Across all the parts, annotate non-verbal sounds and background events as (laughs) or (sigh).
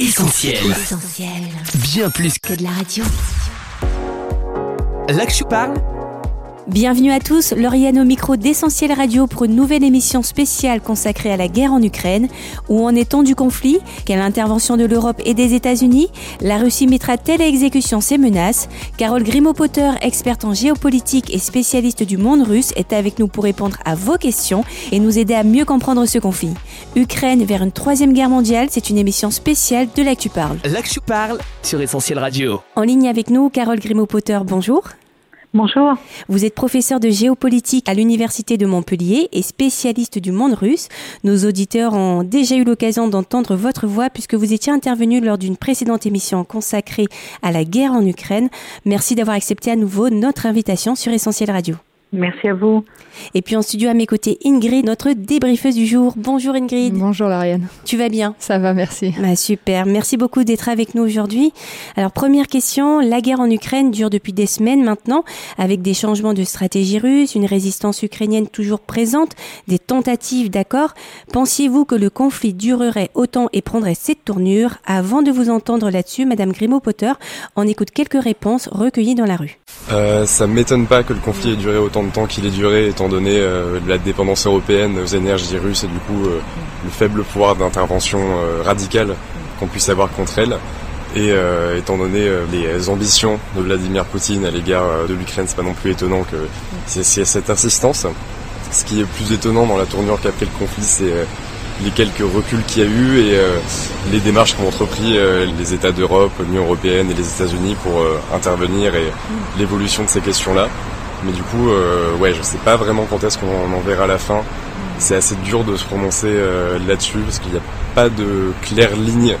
Essentiel. Essentiel. Bien plus que Que de la radio. là que je parle. Bienvenue à tous, Lauriane au micro d'Essentiel Radio pour une nouvelle émission spéciale consacrée à la guerre en Ukraine. Où en est-on du conflit? Quelle intervention de l'Europe et des États-Unis? La Russie mettra-t-elle à exécution ses menaces? Carole Grimaud-Potter, experte en géopolitique et spécialiste du monde russe, est avec nous pour répondre à vos questions et nous aider à mieux comprendre ce conflit. Ukraine vers une troisième guerre mondiale, c'est une émission spéciale de l'Actu Parle. Parle sur Essentiel Radio. En ligne avec nous, Carole Grimaud-Potter, bonjour. Bonjour. Vous êtes professeur de géopolitique à l'Université de Montpellier et spécialiste du monde russe. Nos auditeurs ont déjà eu l'occasion d'entendre votre voix puisque vous étiez intervenu lors d'une précédente émission consacrée à la guerre en Ukraine. Merci d'avoir accepté à nouveau notre invitation sur Essentiel Radio. Merci à vous. Et puis en studio à mes côtés, Ingrid, notre débriefeuse du jour. Bonjour Ingrid. Bonjour Lauriane, Tu vas bien? Ça va, merci. bah super, merci beaucoup d'être avec nous aujourd'hui. Alors première question, la guerre en Ukraine dure depuis des semaines maintenant, avec des changements de stratégie russe, une résistance ukrainienne toujours présente, des tentatives d'accord. Pensiez-vous que le conflit durerait autant et prendrait cette tournure? Avant de vous entendre là-dessus, Madame Grimaud-Potter, on écoute quelques réponses recueillies dans la rue. Euh, ça m'étonne pas que le conflit ait duré autant de temps qu'il ait duré, étant donné euh, la dépendance européenne aux énergies russes et du coup euh, le faible pouvoir d'intervention euh, radicale qu'on puisse avoir contre elle. Et euh, étant donné les ambitions de Vladimir Poutine à l'égard de l'Ukraine, c'est pas non plus étonnant que c'est cette insistance. Ce qui est plus étonnant dans la tournure qu'a pris le conflit, c'est les quelques reculs qu'il y a eu et les démarches qu'ont entrepris les États d'Europe, l'Union européenne et les États-Unis pour intervenir et l'évolution de ces questions-là. Mais du coup, euh, ouais, je sais pas vraiment quand est-ce qu'on en verra la fin. C'est assez dur de se prononcer euh, là-dessus parce qu'il n'y a pas de claire ligne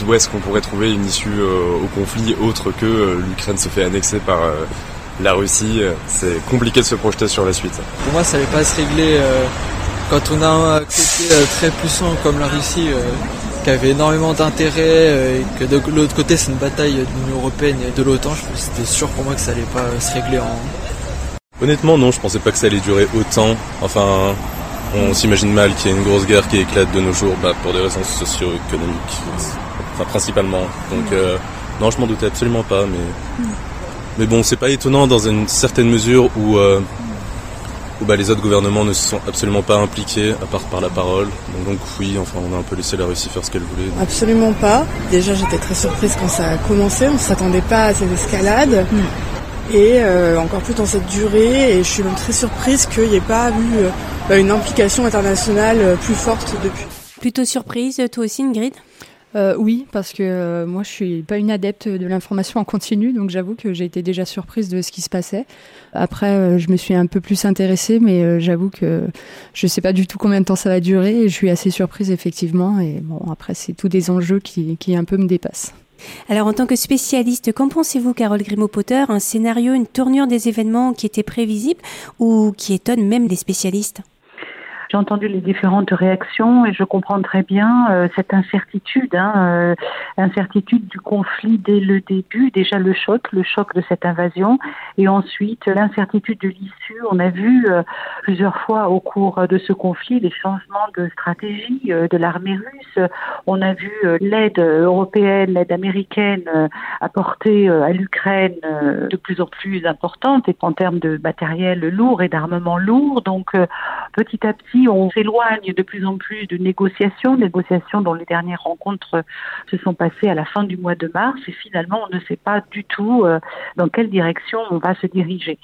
d'où est-ce qu'on pourrait trouver une issue euh, au conflit autre que euh, l'Ukraine se fait annexer par la Russie. C'est compliqué de se projeter sur la suite. Pour moi, ça n'allait pas se régler quand on a un côté très puissant comme la Russie, qui avait énormément d'intérêt, et que de l'autre côté, c'est une bataille de l'Union Européenne et de l'OTAN. C'était sûr pour moi que ça allait pas se régler en. Honnêtement, non, je pensais pas que ça allait durer autant. Enfin, on s'imagine mal qu'il y ait une grosse guerre qui éclate de nos jours bah, pour des raisons socio-économiques. Enfin, principalement. Donc, euh, non, je m'en doutais absolument pas. Mais, mais bon, c'est pas étonnant dans une certaine mesure où, euh, où bah, les autres gouvernements ne se sont absolument pas impliqués, à part par la parole. Donc, donc oui, enfin, on a un peu laissé la Russie faire ce qu'elle voulait. Absolument pas. Déjà, j'étais très surprise quand ça a commencé. On ne s'attendait pas à cette escalade. Et euh, encore plus dans cette durée. Et je suis même très surprise qu'il n'y ait pas eu euh, bah, une implication internationale euh, plus forte depuis. Plutôt surprise, toi aussi Ingrid? Euh, oui, parce que euh, moi je suis pas une adepte de l'information en continu, donc j'avoue que j'ai été déjà surprise de ce qui se passait. Après, euh, je me suis un peu plus intéressée, mais euh, j'avoue que je sais pas du tout combien de temps ça va durer et je suis assez surprise effectivement. Et bon, après c'est tous des enjeux qui, qui un peu me dépassent. Alors en tant que spécialiste, qu'en pensez-vous Carole Grimaud-Potter? Un scénario, une tournure des événements qui était prévisible ou qui étonne même les spécialistes? J'ai entendu les différentes réactions et je comprends très bien euh, cette incertitude, hein, euh, incertitude du conflit dès le début, déjà le choc, le choc de cette invasion, et ensuite l'incertitude de l'issue. On a vu euh, plusieurs fois au cours de ce conflit les changements de stratégie euh, de l'armée russe. On a vu l'aide européenne, l'aide américaine apportée à l'Ukraine de plus en plus importante et en termes de matériel lourd et d'armement lourd. Donc petit à petit, on s'éloigne de plus en plus de négociations, négociations dont les dernières rencontres se sont passées à la fin du mois de mars et finalement on ne sait pas du tout euh, dans quelle direction on va se diriger.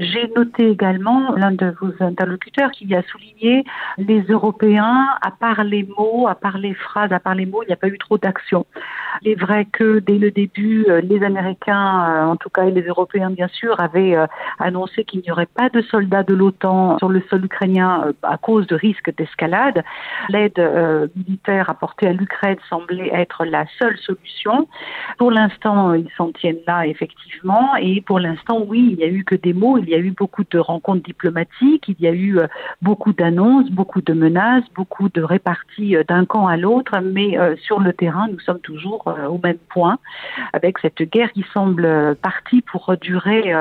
J'ai noté également l'un de vos interlocuteurs qui a souligné les Européens, à part les mots, à part les phrases, à part les mots, il n'y a pas eu trop d'action. Il est vrai que dès le début, euh, les Américains, euh, en tout cas les Européens bien sûr, avaient annoncé qu'il n'y aurait pas de soldats de l'OTAN sur le sol ukrainien à cause de risques d'escalade. L'aide euh, militaire apportée à l'Ukraine semblait être la seule solution. Pour l'instant, ils s'en tiennent là effectivement, et pour l'instant, oui, il n'y a eu que des mots, il y a eu beaucoup de rencontres diplomatiques, il y a eu euh, beaucoup d'annonces, beaucoup de menaces, beaucoup de réparties euh, d'un camp à l'autre, mais sur le terrain, nous sommes toujours au même point, avec cette guerre qui semble partie pour durer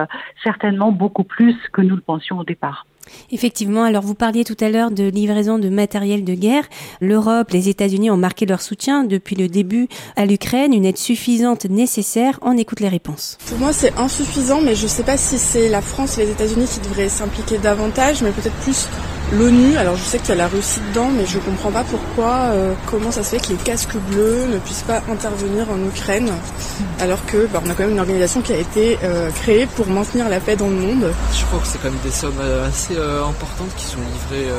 certainement beaucoup plus que nous le pensions au départ. Effectivement, alors vous parliez tout à l'heure de livraison de matériel de guerre. L'Europe, les États-Unis ont marqué leur soutien depuis le début à l'Ukraine, une aide suffisante nécessaire. On écoute les réponses. Pour moi, c'est insuffisant, mais je ne sais pas si c'est la France et les États-Unis qui devraient s'impliquer davantage, mais peut-être plus l'ONU. Alors je sais qu'il y a la Russie dedans, mais je ne comprends pas pourquoi, euh, comment ça se fait que les casques bleus ne puissent pas intervenir en Ukraine, alors que bah, on a quand même une organisation qui a été euh, créée pour maintenir la paix dans le monde. Je crois que c'est quand même des sommes euh, assez importantes qui sont livrées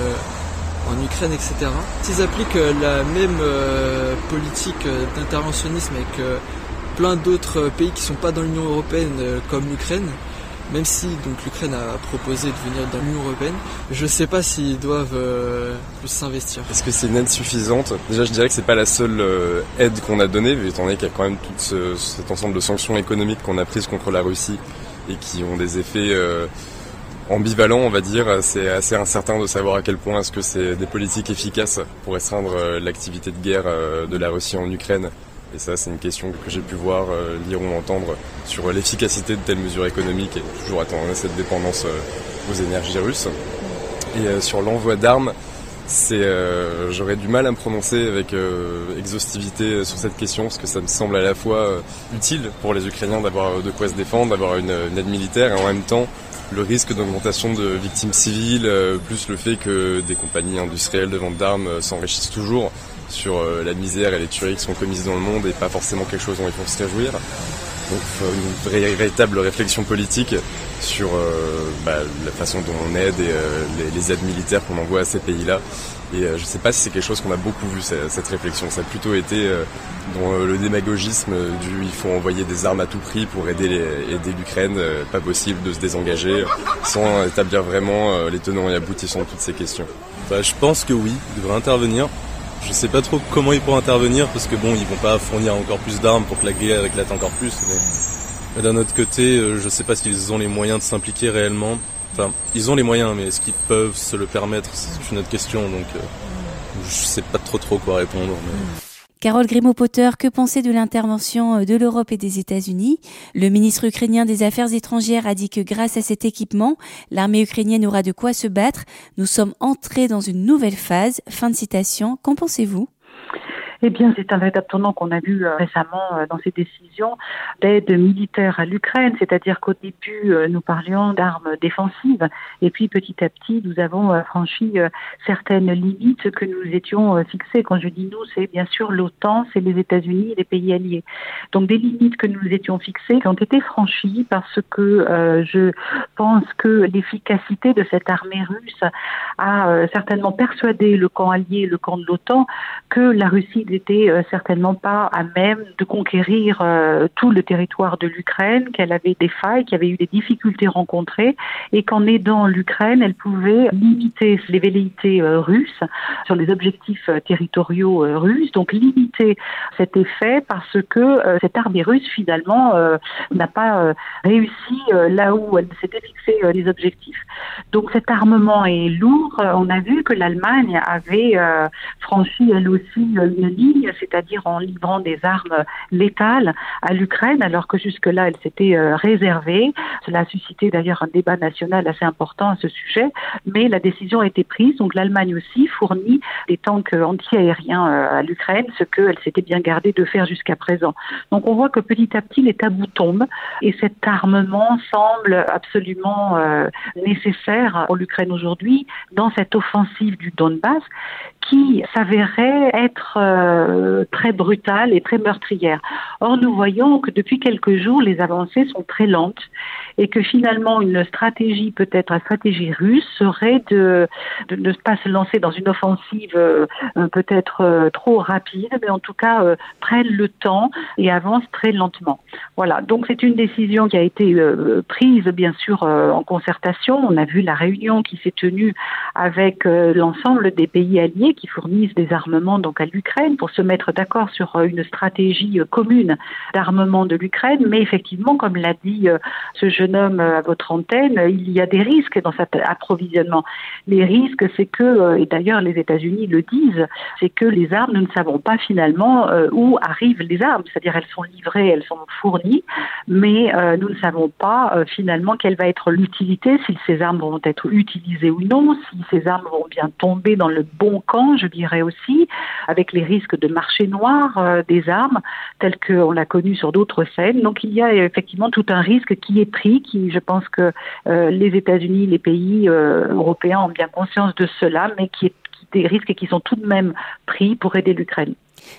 en Ukraine, etc. S'ils appliquent la même politique d'interventionnisme avec plein d'autres pays qui ne sont pas dans l'Union européenne, comme l'Ukraine, même si donc l'Ukraine a proposé de venir dans l'Union européenne, je ne sais pas s'ils doivent euh, s'investir. Est-ce que c'est une aide suffisante? Déjà, je dirais que c'est pas la seule euh, aide qu'on a donnée, étant donné qu'il y a quand même tout cet ensemble de sanctions économiques qu'on a prises contre la Russie et qui ont des effets euh, ambivalents, on va dire. C'est assez incertain de savoir à quel point est-ce que c'est des politiques efficaces pour restreindre l'activité de guerre de la Russie en Ukraine et ça, c'est une question que j'ai pu voir, euh, lire ou entendre sur l'efficacité de telles mesures économiques et toujours attendre cette dépendance euh, aux énergies russes. Et euh, sur l'envoi d'armes, c'est, j'aurais du mal à me prononcer avec exhaustivité sur cette question parce que ça me semble à la fois utile pour les Ukrainiens d'avoir de quoi se défendre, d'avoir une, aide militaire et en même temps le risque d'augmentation de victimes civiles, plus le fait que des compagnies industrielles de vente d'armes s'enrichissent toujours sur euh, la misère et les tueries qui sont commises dans le monde et pas forcément quelque chose dont il faut se réjouir. Donc une véritable réflexion politique sur euh, bah, la façon dont on aide et euh, les, aides militaires qu'on envoie à ces pays-là. Et je ne sais pas si c'est quelque chose qu'on a beaucoup vu, cette, réflexion. Ça a plutôt été dans le démagogisme du il faut envoyer des armes à tout prix pour aider l'Ukraine, pas possible de se désengager, sans établir vraiment les tenants et aboutissants de toutes ces questions. Bah, je pense que oui, il devrait intervenir. Je sais pas trop comment ils pourront intervenir parce que bon, ils vont pas fournir encore plus d'armes pour que la guerre éclate encore plus. Mais, d'un autre côté, euh, je sais pas s'ils ont les moyens de s'impliquer réellement. Enfin, ils ont les moyens, mais est-ce qu'ils peuvent se le permettre? C'est une autre question. Donc, euh, je sais pas trop trop quoi répondre. Mais... Carole Grimaud-Potter, que penser de l'intervention euh, de l'Europe et des États-Unis? Le ministre ukrainien des Affaires étrangères a dit que grâce à cet équipement, l'armée ukrainienne aura de quoi se battre. Nous sommes entrés dans une nouvelle phase. Fin de citation. Qu'en pensez-vous? Eh bien, c'est un véritable tournant qu'on a vu euh, récemment euh, dans ces décisions d'aide militaire à l'Ukraine, c'est-à-dire qu'au début, euh, nous parlions d'armes défensives, et puis petit à petit, nous avons franchi certaines limites que nous étions fixées. Quand je dis nous, c'est bien sûr l'OTAN, c'est les États-Unis et les pays alliés. Donc des limites que nous étions fixées qui ont été franchies parce que je pense que l'efficacité de cette armée russe a certainement persuadé le camp allié, le camp de l'OTAN, que la Russie n'était euh, certainement pas à même de conquérir euh, tout le territoire de l'Ukraine, qu'elle avait des failles, qu'il y avait eu des difficultés rencontrées, et qu'en aidant l'Ukraine, elle pouvait limiter les velléités euh, russes sur les objectifs territoriaux russes, donc limiter cet effet parce que cette armée russe finalement n'a pas réussi là où elle s'était fixé les objectifs. Donc cet armement est lourd. On a vu que l'Allemagne avait franchi elle aussi une c'est-à-dire en livrant des armes létales à l'Ukraine, alors que jusque-là, elle s'était euh, réservée. Cela a suscité d'ailleurs un débat national assez important à ce sujet, mais la décision a été prise. Donc l'Allemagne aussi fournit des tanks anti-aériens euh, à l'Ukraine, ce qu'elle s'était bien gardée de faire jusqu'à présent. Donc on voit que petit à petit, les tabous tombent et cet armement semble absolument euh, nécessaire pour l'Ukraine aujourd'hui dans cette offensive du Donbass qui s'avérait être euh, très brutale et très meurtrière. Or, nous voyons que depuis quelques jours, les avancées sont très lentes et que finalement, une stratégie, peut-être la stratégie russe, serait de, ne pas se lancer dans une offensive euh, peut-être euh, trop rapide, mais en tout cas prenne le temps et avance très lentement. Voilà, donc c'est une décision qui a été prise, bien sûr, en concertation. On a vu la réunion qui s'est tenue avec l'ensemble des pays alliés qui fournissent des armements donc à l'Ukraine pour se mettre d'accord sur une stratégie commune d'armement de l'Ukraine. Mais effectivement, comme l'a dit ce jeune homme à votre antenne, il y a des risques dans cet approvisionnement. Les risques, c'est que, et d'ailleurs les États-Unis le disent, c'est que les armes, nous ne savons pas finalement où arrivent les armes, c'est-à-dire elles sont livrées, elles sont fournies, mais nous ne savons pas finalement quelle va être l'utilité, si ces armes vont être utilisées ou non, si ces armes vont bien tomber dans le bon camp, je dirais aussi, avec les risques de marché noir euh, des armes, tel qu'on l'a connu sur d'autres scènes. Donc il y a effectivement tout un risque qui est pris, qui je pense que euh, les États-Unis, les pays euh, européens ont bien conscience de cela, mais qui est des risques qui sont tout de même pris pour aider l'Ukraine.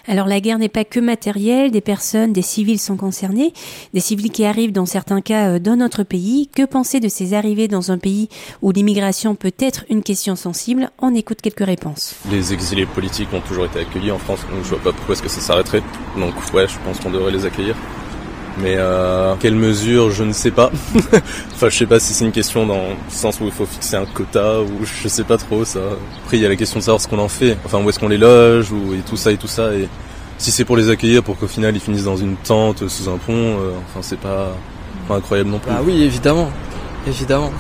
Alors la guerre n'est pas que matérielle, des personnes, des civils sont concernés, des civils qui arrivent dans certains cas euh, dans notre pays. Que penser de ces arrivées dans un pays où l'immigration peut être une question sensible? On écoute quelques réponses. Les exilés politiques ont toujours été accueillis en France, donc je vois pas pourquoi est-ce que ça s'arrêterait. Donc ouais, je pense qu'on devrait les accueillir. Mais euh, quelle mesure, je ne sais pas. (laughs) enfin, je sais pas si c'est une question dans le sens où il faut fixer un quota ou (laughs) je sais pas trop ça. Après, il y a la question de savoir ce qu'on en fait. Enfin, où est-ce qu'on les loge ou et tout ça et tout ça. Et si c'est pour les accueillir pour qu'au final ils finissent dans une tente sous un pont, euh, enfin c'est pas, pas, incroyable non plus. Ah oui, évidemment, évidemment.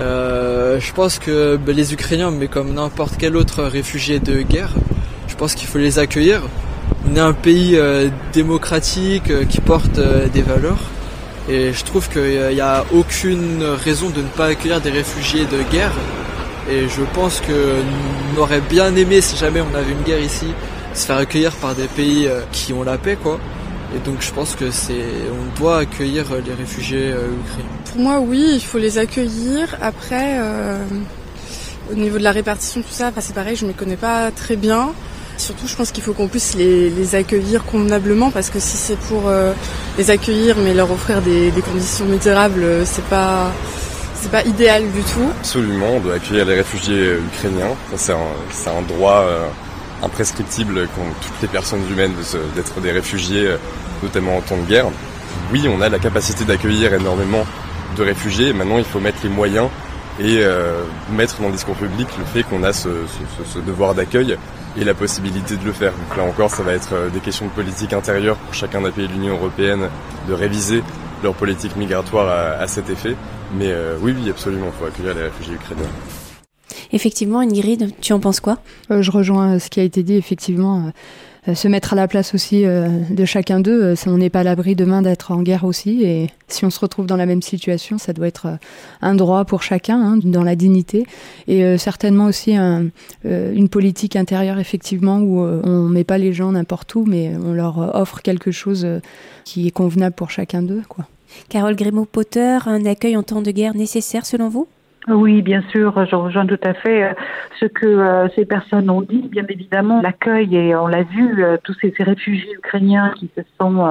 Euh, je pense que ben, les Ukrainiens, mais comme n'importe quel autre réfugié de guerre, je pense qu'il faut les accueillir on est un pays euh, démocratique euh, qui porte euh, des valeurs. Et je trouve qu'il n'y a aucune raison de ne pas accueillir des réfugiés de guerre. Et je pense qu'on aurait bien aimé, si jamais on avait une guerre ici, se faire accueillir par des pays qui ont la paix, quoi. Et donc je pense que c'est, on doit accueillir les réfugiés ukrainiens. Pour moi, oui, il faut les accueillir. Après, au niveau de la répartition, tout ça, c'est pareil, je ne me connais pas très bien. Surtout, je pense qu'il faut qu'on puisse les, accueillir convenablement parce que si c'est pour euh, les accueillir mais leur offrir des, conditions misérables, euh, c'est pas c'est pas idéal du tout. Absolument, on doit accueillir les réfugiés ukrainiens. C'est un, droit euh, imprescriptible qu'ont toutes les personnes humaines d'être des réfugiés, notamment en temps de guerre. Oui, on a la capacité d'accueillir énormément de réfugiés. Maintenant, il faut mettre les moyens et mettre dans le discours public le fait qu'on a ce devoir d'accueil et la possibilité de le faire. Donc là encore, ça va être euh, des questions de politique intérieure pour chacun des pays de l'Union européenne de réviser leur politique migratoire à, cet effet. Mais euh, oui, oui, absolument, il faut accueillir les réfugiés ukrainiens. Effectivement, Ingrid, tu en penses quoi? Euh, Je rejoins ce qui a été dit, effectivement. Euh, se mettre à la place aussi euh, de chacun d'eux. Euh, on n'est pas à l'abri demain d'être en guerre aussi. Et si on se retrouve dans la même situation, ça doit être un droit pour chacun, hein, dans la dignité. Et certainement aussi une politique intérieure, effectivement, où on ne met pas les gens n'importe où, mais on leur offre quelque chose qui est convenable pour chacun d'eux. Quoi. Carole Grémaud-Potter, un accueil en temps de guerre nécessaire selon vous? Oui, bien sûr, je rejoins tout à fait euh, ce que euh, ces personnes ont dit. Bien évidemment, l'accueil, et on l'a vu, euh, tous ces, réfugiés ukrainiens qui se sont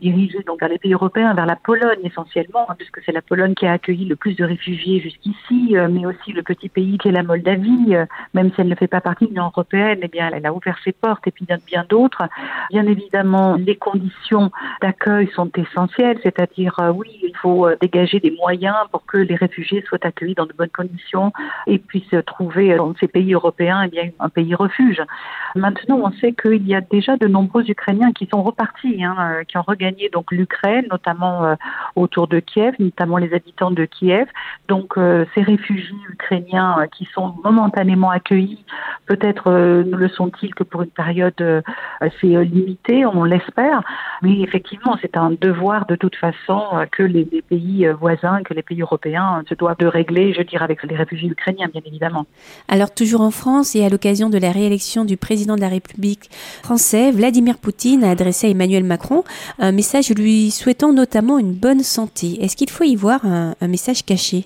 dirigés donc vers les pays européens, vers la Pologne essentiellement, hein, puisque c'est la Pologne qui a accueilli le plus de réfugiés jusqu'ici, mais aussi le petit pays qui est la Moldavie, même si elle ne fait pas partie de l'Union européenne, eh bien, elle a ouvert ses portes, et puis bien, bien d'autres. Bien évidemment, les conditions d'accueil sont essentielles, c'est-à-dire, oui, il faut dégager des moyens pour que les réfugiés soient accueillis dans de bonnes conditions et puissent trouver dans ces pays européens eh bien, un pays refuge. Maintenant, on sait qu'il y a déjà de nombreux Ukrainiens qui sont repartis, hein, euh, qui ont regagné donc l'Ukraine, notamment euh, autour de Kiev, notamment les habitants de Kiev. Donc euh, ces réfugiés ukrainiens qui sont momentanément accueillis, peut-être ne le sont-ils que pour une période assez limitée, on l'espère. Mais effectivement, c'est un devoir de toute façon que les, pays voisins, que les pays européens se doivent de régler, dire avec les réfugiés ukrainiens, bien évidemment. Alors, toujours en France et à l'occasion de la réélection du président de la République français, Vladimir Poutine a adressé à Emmanuel Macron un message lui souhaitant notamment une bonne santé. Est-ce qu'il faut y voir un, message caché?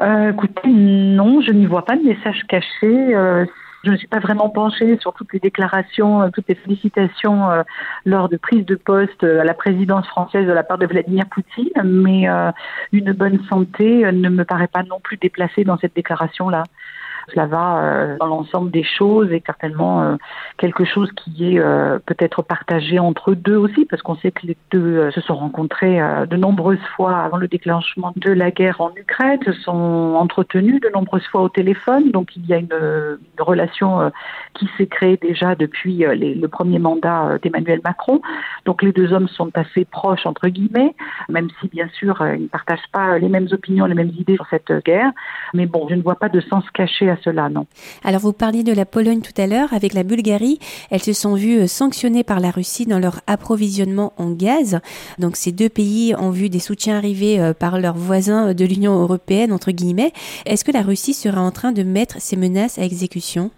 Euh, écoutez, non, je n'y vois pas de message caché. Euh, je ne suis pas vraiment penchée sur toutes les déclarations, euh, toutes les félicitations euh, lors de prise de poste euh, à la présidence française de la part de Vladimir Poutine, mais une bonne santé ne me paraît pas non plus déplacée dans cette déclaration-là. Cela va dans l'ensemble des choses et certainement quelque chose qui est peut-être partagé entre deux aussi, parce qu'on sait que les deux se sont rencontrés de nombreuses fois avant le déclenchement de la guerre en Ukraine, se sont entretenus de nombreuses fois au téléphone, donc il y a une, relation qui s'est créée déjà depuis le premier mandat d'Emmanuel Macron. Donc les deux hommes sont assez proches entre guillemets, même si bien sûr ils ne partagent pas les mêmes opinions, les mêmes idées sur cette guerre. Mais bon, je ne vois pas de sens caché à cela, non. Alors vous parliez de la Pologne tout à l'heure, avec la Bulgarie, elles se sont vues sanctionnées par la Russie dans leur approvisionnement en gaz. Donc ces deux pays ont vu des soutiens arriver euh, par leurs voisins de l'Union européenne, entre guillemets. Est-ce que la Russie sera en train de mettre ces menaces à exécution?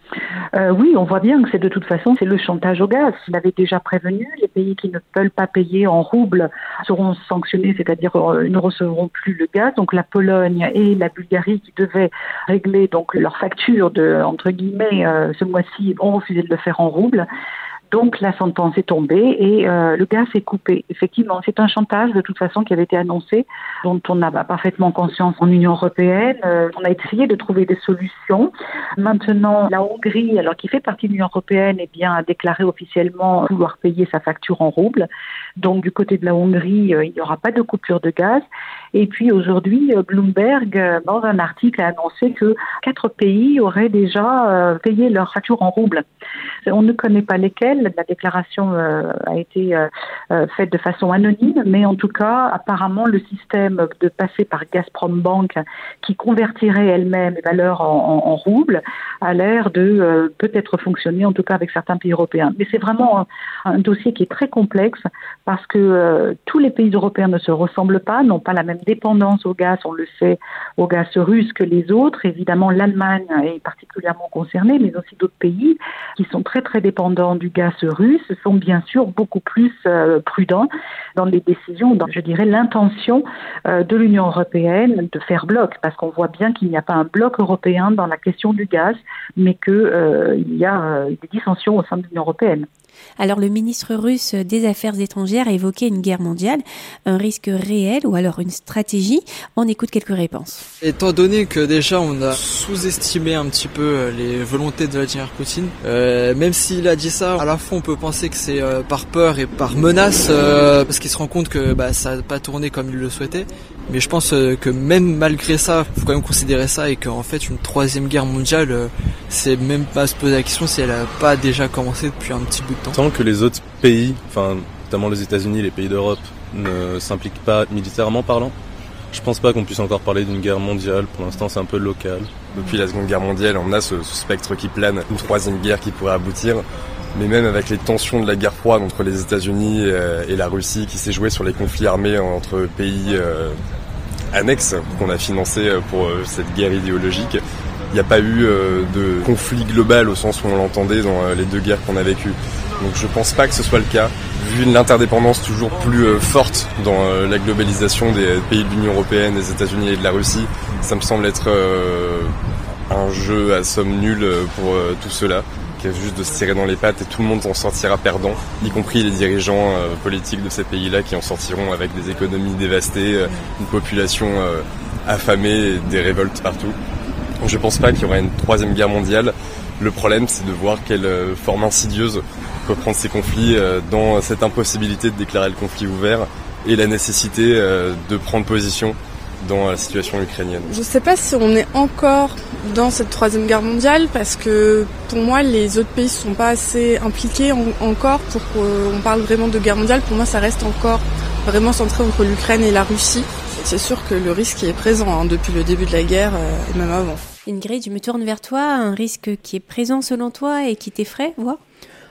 Euh, oui, on voit bien que c'est de toute façon, c'est le chantage au gaz. Il avait déjà prévenu, les pays qui ne veulent pas payer en roubles seront sanctionnés, c'est-à-dire euh, ne recevront plus le gaz. Donc la Pologne et la Bulgarie qui devaient régler donc leur facture de entre guillemets euh, ce mois-ci ont refusé de le faire en roubles. Donc la sentence est tombée et euh, le gaz est coupé. Effectivement, c'est un chantage de toute façon qui avait été annoncé, dont on a parfaitement conscience en Union européenne. Euh, on a essayé de trouver des solutions. Maintenant, la Hongrie, alors qui fait partie de l'Union européenne, eh a déclaré officiellement vouloir payer sa facture en roubles. Donc du côté de la Hongrie, euh, il n'y aura pas de coupure de gaz. Et puis aujourd'hui, Bloomberg, dans un article, a annoncé que quatre pays auraient déjà payé leur facture en roubles. On ne connaît pas lesquels la déclaration euh, a été euh, euh, faite de façon anonyme, mais en tout cas, apparemment, le système de passer par Gazprom Bank, qui convertirait elle-même les valeurs en, roubles, a l'air de peut-être fonctionner, en tout cas avec certains pays européens. Mais c'est vraiment un, dossier qui est très complexe parce que tous les pays européens ne se ressemblent pas, n'ont pas la même dépendance au gaz, on le sait, au gaz russe que les autres. Évidemment, l'Allemagne est particulièrement concernée, mais aussi d'autres pays qui sont très très dépendants du gaz russes sont bien sûr beaucoup plus euh, prudents dans les décisions, dans, je dirais, l'intention euh, de l'Union européenne de faire bloc, parce qu'on voit bien qu'il n'y a pas un bloc européen dans la question du gaz, mais qu'il euh, y a des dissensions au sein de l'Union européenne. Alors le ministre russe des Affaires étrangères a évoqué une guerre mondiale, un risque réel ou alors une stratégie. On écoute quelques réponses. Étant donné que déjà on a sous-estimé un petit peu euh, les volontés de Vladimir Poutine, euh, même s'il a dit ça, à la fois on peut penser que c'est euh, par peur et par menace, parce qu'il se rend compte que bah, ça n'a pas tourné comme il le souhaitait. Mais je pense que même malgré ça, faut quand même considérer ça et qu'en fait une troisième guerre mondiale, c'est même pas se poser la question si elle a pas déjà commencé depuis un petit bout de temps. Tant que les autres pays, enfin notamment les États-Unis, les pays d'Europe, ne s'impliquent pas militairement parlant, je pense pas qu'on puisse encore parler d'une guerre mondiale. Pour l'instant, c'est un peu local. Depuis la Seconde Guerre mondiale, on a ce, spectre qui plane, une troisième guerre qui pourrait aboutir. Mais même avec les tensions de la guerre froide entre les États-Unis euh, et la Russie, qui s'est jouée sur les conflits armés entre pays euh, annexes qu'on a financés euh, pour cette guerre idéologique, il n'y a pas eu de conflit global au sens où on l'entendait dans les deux guerres qu'on a vécues. Donc je pense pas que ce soit le cas. Vu l'interdépendance toujours plus forte dans la globalisation des pays de l'Union Européenne, des États-Unis et de la Russie, ça me semble être un jeu à somme nulle pour tout cela qui est juste de se tirer dans les pattes et tout le monde en sortira perdant, y compris les dirigeants politiques de ces pays-là qui en sortiront avec des économies dévastées, une population affamée et des révoltes partout. Je pense pas qu'il y aura une troisième guerre mondiale. Le problème, c'est de voir quelle forme insidieuse peut prendre ces conflits euh, dans cette impossibilité de déclarer le conflit ouvert et la nécessité euh, de prendre position dans la situation ukrainienne. Je ne sais pas si on est encore dans cette troisième guerre mondiale parce que pour moi les autres pays ne sont pas assez impliqués encore pour qu'on parle vraiment de guerre mondiale. Pour moi ça reste encore vraiment centré entre l'Ukraine et la Russie. C'est sûr que le risque est présent hein, depuis le début de la guerre euh, et même avant. Ingrid, je me tourne vers toi. Un risque qui est présent selon toi et qui t'effraie, voir?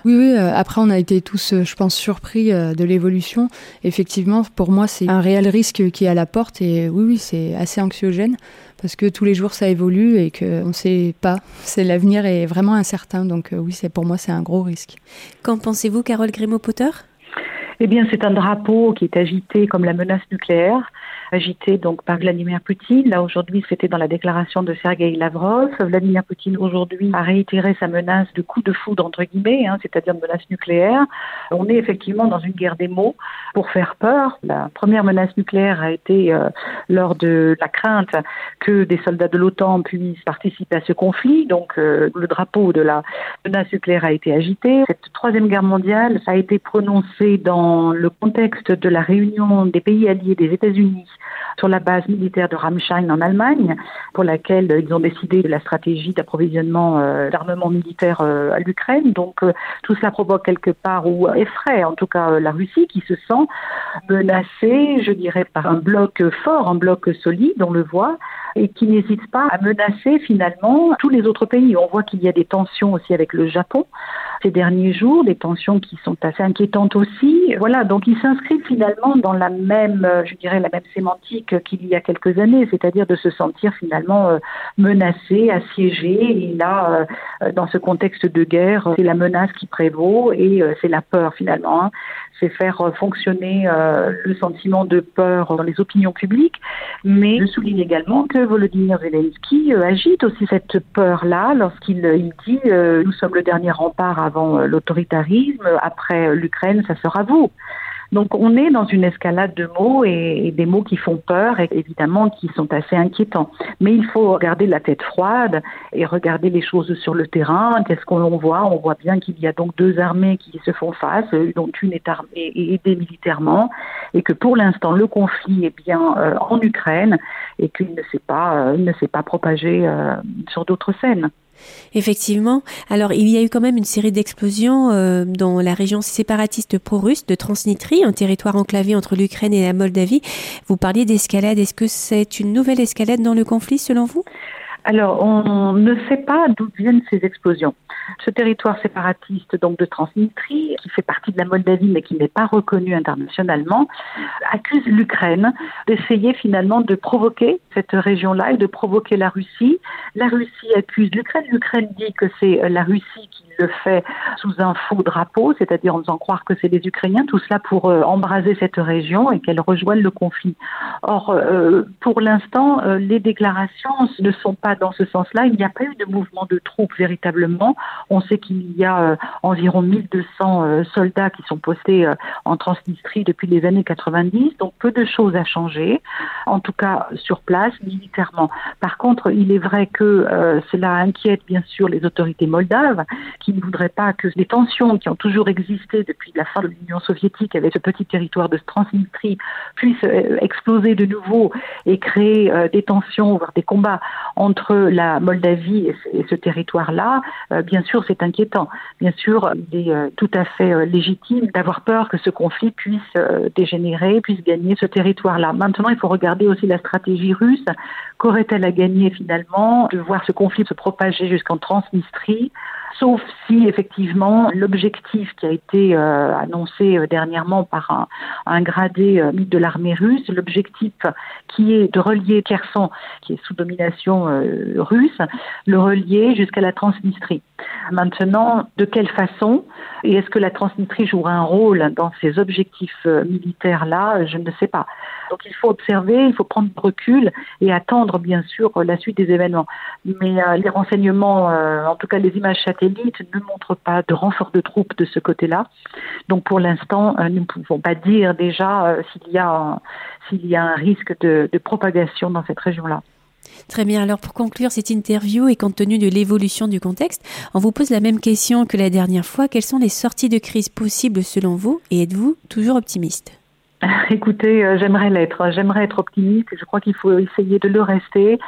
Oui, oui. Euh, après, on a été tous, euh, je pense, surpris euh, de l'évolution. Effectivement, pour moi, c'est un réel risque qui est à la porte. Et oui, oui, c'est assez anxiogène parce que tous les jours, ça évolue et qu'on ne sait pas. (laughs) C'est l'avenir est vraiment incertain. Donc oui, c'est pour moi, c'est un gros risque. Qu'en pensez-vous, Carole Grimaud-Potter Eh bien, c'est un drapeau qui est agité comme la menace nucléaire agité donc par Vladimir Poutine. Là aujourd'hui, c'était dans la déclaration de Sergei Lavrov. Vladimir Poutine aujourd'hui a réitéré sa menace de coup de foudre entre guillemets, hein, c'est-à-dire menace nucléaire. On est effectivement dans une guerre des mots pour faire peur. La première menace nucléaire a été euh, lors de la crainte que des soldats de l'OTAN puissent participer à ce conflit. Donc euh, le drapeau de la menace nucléaire a été agité. Cette troisième guerre mondiale, a été prononcé dans le contexte de la réunion des pays alliés des États-Unis sur la base militaire de Ramstein en Allemagne, pour laquelle ils ont décidé de la stratégie d'approvisionnement euh, d'armement militaire euh, à l'Ukraine. Donc euh, tout cela provoque quelque part ou effraie en tout cas la Russie qui se sent menacée, je dirais, par un bloc fort, un bloc solide, on le voit, et qui n'hésite pas à menacer finalement tous les autres pays. On voit qu'il y a des tensions aussi avec le Japon ces derniers jours, des tensions qui sont assez inquiétantes aussi. Voilà, donc il s'inscrit finalement dans la même, euh, je dirais, la même sémantique qu'il y a quelques années, c'est-à-dire de se sentir finalement euh, menacé, assiégé. Et là, euh, dans ce contexte de guerre, c'est la menace qui prévaut et c'est la peur finalement. Hein c'est faire fonctionner euh, le sentiment de peur dans les opinions publiques, mais je souligne également que Volodymyr Zelensky euh, agite aussi cette peur-là lorsqu'il il dit euh, nous sommes le dernier rempart avant l'autoritarisme, après l'Ukraine, ça sera vous. Donc on est dans une escalade de mots et, des mots qui font peur et évidemment qui sont assez inquiétants. Mais il faut regarder la tête froide et regarder les choses sur le terrain. Qu'est-ce qu'on voit? On voit bien qu'il y a donc deux armées qui se font face, dont une est armée et aidée militairement, et que pour l'instant le conflit est bien euh, en Ukraine et qu'il ne s'est pas, euh, pas propagé euh, sur d'autres scènes. Effectivement. Alors, il y a eu quand même une série d'explosions euh, dans la région séparatiste pro-russe de Transnistrie, un territoire enclavé entre l'Ukraine et la Moldavie. Vous parliez d'escalade. Est-ce que c'est une nouvelle escalade dans le conflit, selon vous? Alors, on ne sait pas d'où viennent ces explosions. Ce territoire séparatiste donc de Transnistrie, qui fait partie de la Moldavie mais qui n'est pas reconnu internationalement, accuse l'Ukraine d'essayer finalement de provoquer cette région-là et de provoquer la Russie. La Russie accuse l'Ukraine. L'Ukraine dit que c'est la Russie qui le fait sous un faux drapeau, c'est-à-dire en faisant croire que c'est les Ukrainiens, tout cela pour euh, embraser cette région et qu'elle rejoigne le conflit. Or, euh, pour l'instant, euh, les déclarations ne sont pas dans ce sens-là. Il n'y a pas eu de mouvement de troupes véritablement. On sait qu'il y a environ 1200 soldats qui sont postés en Transnistrie depuis les années 90, donc peu de choses à changer, en tout cas sur place, militairement. Par contre, il est vrai que cela inquiète bien sûr les autorités moldaves qui ne voudraient pas que les tensions qui ont toujours existé depuis la fin de l'Union soviétique avec ce petit territoire de Transnistrie puissent euh, exploser de nouveau et créer euh, des tensions, voire des combats entre la Moldavie et ce territoire-là, euh, bien sûr, c'est inquiétant. Bien sûr, il est tout à fait légitime d'avoir peur que ce conflit puisse dégénérer, puisse gagner ce territoire-là. Maintenant, il faut regarder aussi la stratégie russe. Qu'aurait-elle à gagner finalement de voir ce conflit se propager jusqu'en Transnistrie? Sauf si effectivement l'objectif qui a été euh, annoncé euh, dernièrement par un, un gradé euh, de l'armée russe, l'objectif qui est de relier Kherson, qui est sous domination russe, le relier jusqu'à la Transnistrie. Maintenant, de quelle façon et est-ce que la Transnistrie jouera un rôle dans ces objectifs militaires-là Je ne sais pas. Donc il faut observer, il faut prendre recul et attendre bien sûr la suite des événements. Mais les renseignements, en tout cas les images satellites, ne montrent pas de renfort de troupes de ce côté-là. Donc pour l'instant, euh, nous ne pouvons pas dire déjà euh, s'il y a un, s'il y a un risque de propagation dans cette région-là. Très bien. Alors pour conclure cette interview et compte tenu de l'évolution du contexte, on vous pose la même question que la dernière fois. Quelles sont les sorties de crise possibles selon vous et êtes-vous toujours optimiste? (laughs) Écoutez, euh, j'aimerais l'être. J'aimerais être optimiste je crois qu'il faut essayer de le rester.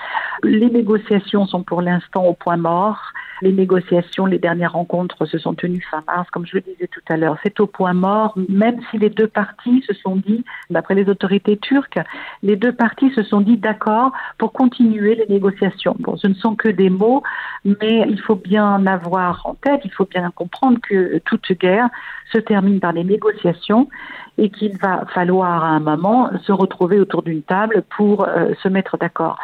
Les négociations sont pour l'instant au point mort. Les négociations, les dernières rencontres se sont tenues fin mars, comme je le disais tout à l'heure. C'est au point mort, même si les deux parties se sont dit, d'après les autorités turques, les deux parties se sont dit d'accord pour continuer les négociations. Bon, ce ne sont que des mots, mais il faut bien avoir en tête, il faut bien comprendre que toute guerre se termine par des négociations et qu'il va falloir à un moment se retrouver autour d'une table pour euh, se mettre d'accord.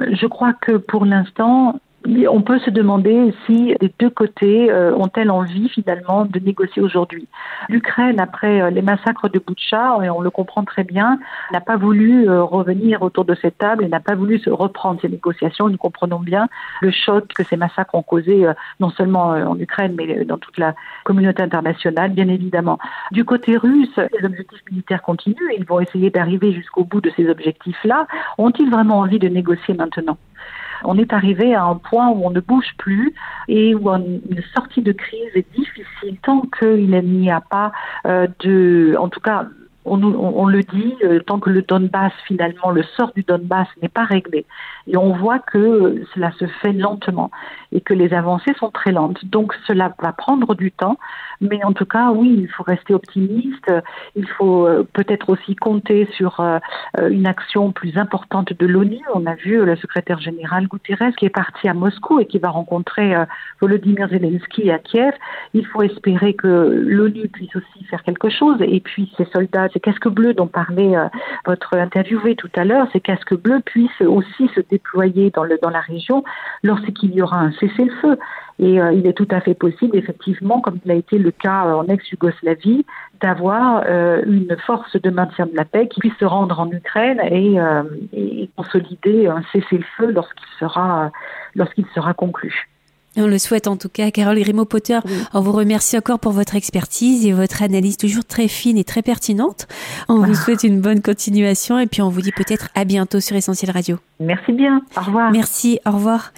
Je crois que pour l'instant, on peut se demander si les deux côtés euh, ont-elles envie finalement de négocier aujourd'hui. L'Ukraine, après euh, les massacres de Boutcha, et on le comprend très bien, n'a pas voulu euh, revenir autour de cette table et n'a pas voulu se reprendre ces négociations. Nous comprenons bien le choc que ces massacres ont causé non seulement en Ukraine, mais dans toute la communauté internationale, bien évidemment. Du côté russe, les objectifs militaires continuent et ils vont essayer d'arriver jusqu'au bout de ces objectifs-là. Ont-ils vraiment envie de négocier maintenant? On est arrivé à un point où on ne bouge plus et où une sortie de crise est difficile tant qu'il n'y a pas euh, de, en tout cas, on, on, le dit, euh, tant que le Donbass, finalement, le sort du Donbass n'est pas réglé. Et on voit que cela se fait lentement et que les avancées sont très lentes. Donc cela va prendre du temps, mais en tout cas, oui, il faut rester optimiste. Il faut euh, peut-être aussi compter sur euh, une action plus importante de l'ONU. On a vu le secrétaire général Guterres qui est parti à Moscou et qui va rencontrer Volodymyr Zelensky à Kiev. Il faut espérer que l'ONU puisse aussi faire quelque chose. Et puis ces soldats ces casques bleus dont parlait euh, votre interviewé tout à l'heure, ces casques bleus puissent aussi se déployer dans, le, dans la région lorsqu'il y aura un cessez-le-feu. Et euh, il est tout à fait possible, effectivement, comme il a été le cas en ex-Yougoslavie, d'avoir euh, une force de maintien de la paix qui puisse se rendre en Ukraine et, et consolider un cessez-le-feu lorsqu'il sera, lorsqu'il sera conclu. On le souhaite en tout cas. Carole Grimaud-Potter, on vous remercie encore pour votre expertise et votre analyse toujours très fine et très pertinente. On vous souhaite une bonne continuation et puis on vous dit peut-être à bientôt sur Essentiel Radio. Merci bien. Au revoir. Merci. Au revoir.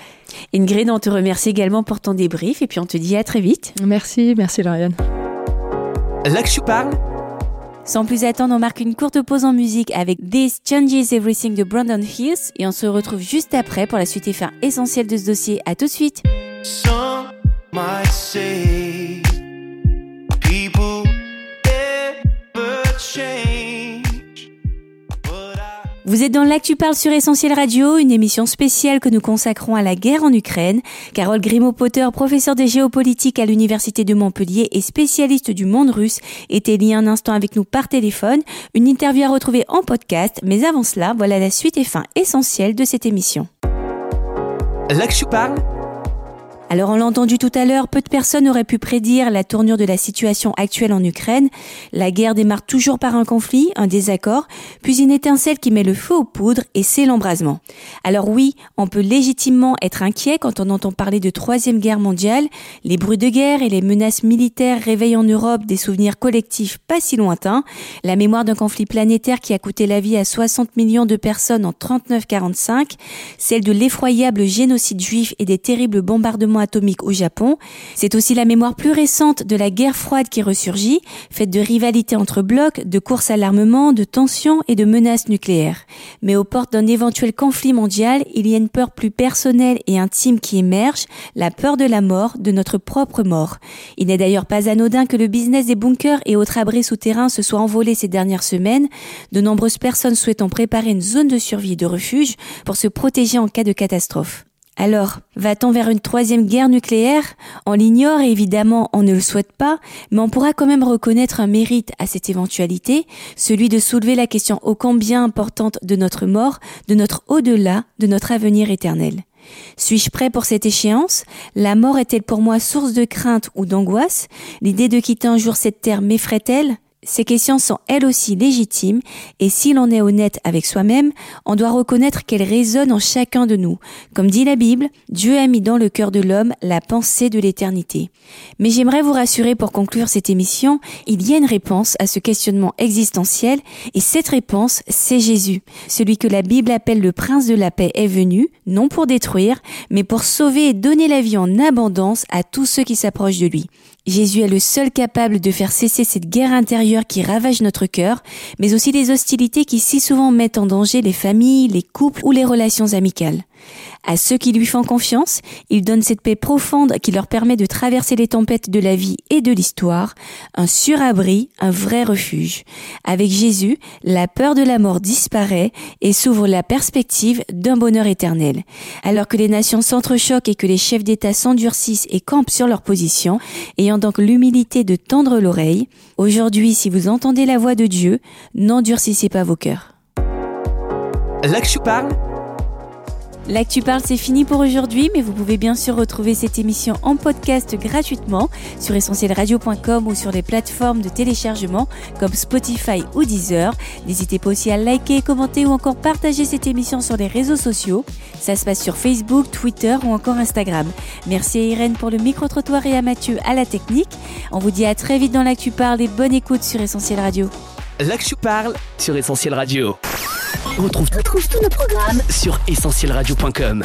Ingrid, on te remercie également pour ton débrief et puis on te dit à très vite. Merci. Merci Lauriane. Là que je parle. Sans plus attendre, on marque une courte pause en musique avec This Changes Everything de Brandon Hills et on se retrouve juste après pour la suite et fin essentielle de ce dossier. À tout de suite. Some might say people never change. Vous êtes dans l'Actu Parle sur Essentiel Radio, une émission spéciale que nous consacrons à la guerre en Ukraine. Carole Grimaud-Potter, professeur de géopolitique à l'Université de Montpellier et spécialiste du monde russe, était lié un instant avec nous par téléphone. Une interview à retrouver en podcast, mais avant cela, voilà la suite et fin essentielle de cette émission. L'Actu Parle alors on l'a entendu tout à l'heure, peu de personnes auraient pu prédire la tournure de la situation actuelle en Ukraine. La guerre démarre toujours par un conflit, un désaccord, puis une étincelle qui met le feu aux poudres et c'est l'embrasement. Alors oui, on peut légitimement être inquiet quand on entend parler de troisième guerre mondiale. Les bruits de guerre et les menaces militaires réveillent en Europe des souvenirs collectifs pas si lointains. La mémoire d'un conflit planétaire qui a coûté la vie à 60 millions de personnes en 39-45, celle de l'effroyable génocide juif et des terribles bombardements atomique au Japon. C'est aussi la mémoire plus récente de la guerre froide qui ressurgit, faite de rivalités entre blocs, de courses à l'armement, de tensions et de menaces nucléaires. Mais aux portes d'un éventuel conflit mondial, il y a une peur plus personnelle et intime qui émerge, la peur de la mort, de notre propre mort. Il n'est d'ailleurs pas anodin que le business des bunkers et autres abris souterrains se soit envolé ces dernières semaines, de nombreuses personnes souhaitant préparer une zone de survie et de refuge pour se protéger en cas de catastrophe. Alors, va-t-on vers une troisième guerre nucléaire? On l'ignore et évidemment on ne le souhaite pas, mais on pourra quand même reconnaître un mérite à cette éventualité, celui de soulever la question ô combien importante de notre mort, de notre au-delà, de notre avenir éternel. Suis-je prêt pour cette échéance? La mort est-elle pour moi source de crainte ou d'angoisse? L'idée de quitter un jour cette terre m'effraie-t-elle? Ces questions sont elles aussi légitimes et si l'on est honnête avec soi-même, on doit reconnaître qu'elles résonnent en chacun de nous. Comme dit la Bible, Dieu a mis dans le cœur de l'homme la pensée de l'éternité. Mais j'aimerais vous rassurer pour conclure cette émission, il y a une réponse à ce questionnement existentiel et cette réponse, c'est Jésus. Celui que la Bible appelle le prince de la paix est venu, non pour détruire, mais pour sauver et donner la vie en abondance à tous ceux qui s'approchent de lui. Jésus est le seul capable de faire cesser cette guerre intérieure qui ravage notre cœur, mais aussi les hostilités qui si souvent mettent en danger les familles, les couples ou les relations amicales. À ceux qui lui font confiance, il donne cette paix profonde qui leur permet de traverser les tempêtes de la vie et de l'histoire, un surabri, un vrai refuge. Avec Jésus, la peur de la mort disparaît et s'ouvre la perspective d'un bonheur éternel. Alors que les nations s'entrechoquent et que les chefs d'État s'endurcissent et campent sur leur position, ayant donc l'humilité de tendre l'oreille, aujourd'hui, si vous entendez la voix de Dieu, n'endurcissez pas vos cœurs. Je parle, L'actu parle, c'est fini pour aujourd'hui, mais vous pouvez bien sûr retrouver cette émission en podcast gratuitement sur essentielradio.com ou sur les plateformes de téléchargement comme Spotify ou Deezer. N'hésitez pas aussi à liker, commenter ou encore partager cette émission sur les réseaux sociaux. Ça se passe sur Facebook, Twitter ou encore Instagram. Merci à Irène pour le micro-trottoir et à Mathieu à la technique. On vous dit à très vite dans l'actu parle et bonne écoute sur Essentiel Radio. L'actu parle sur Essentiel Radio. Retrouve, tous nos programmes sur essentielradio.com.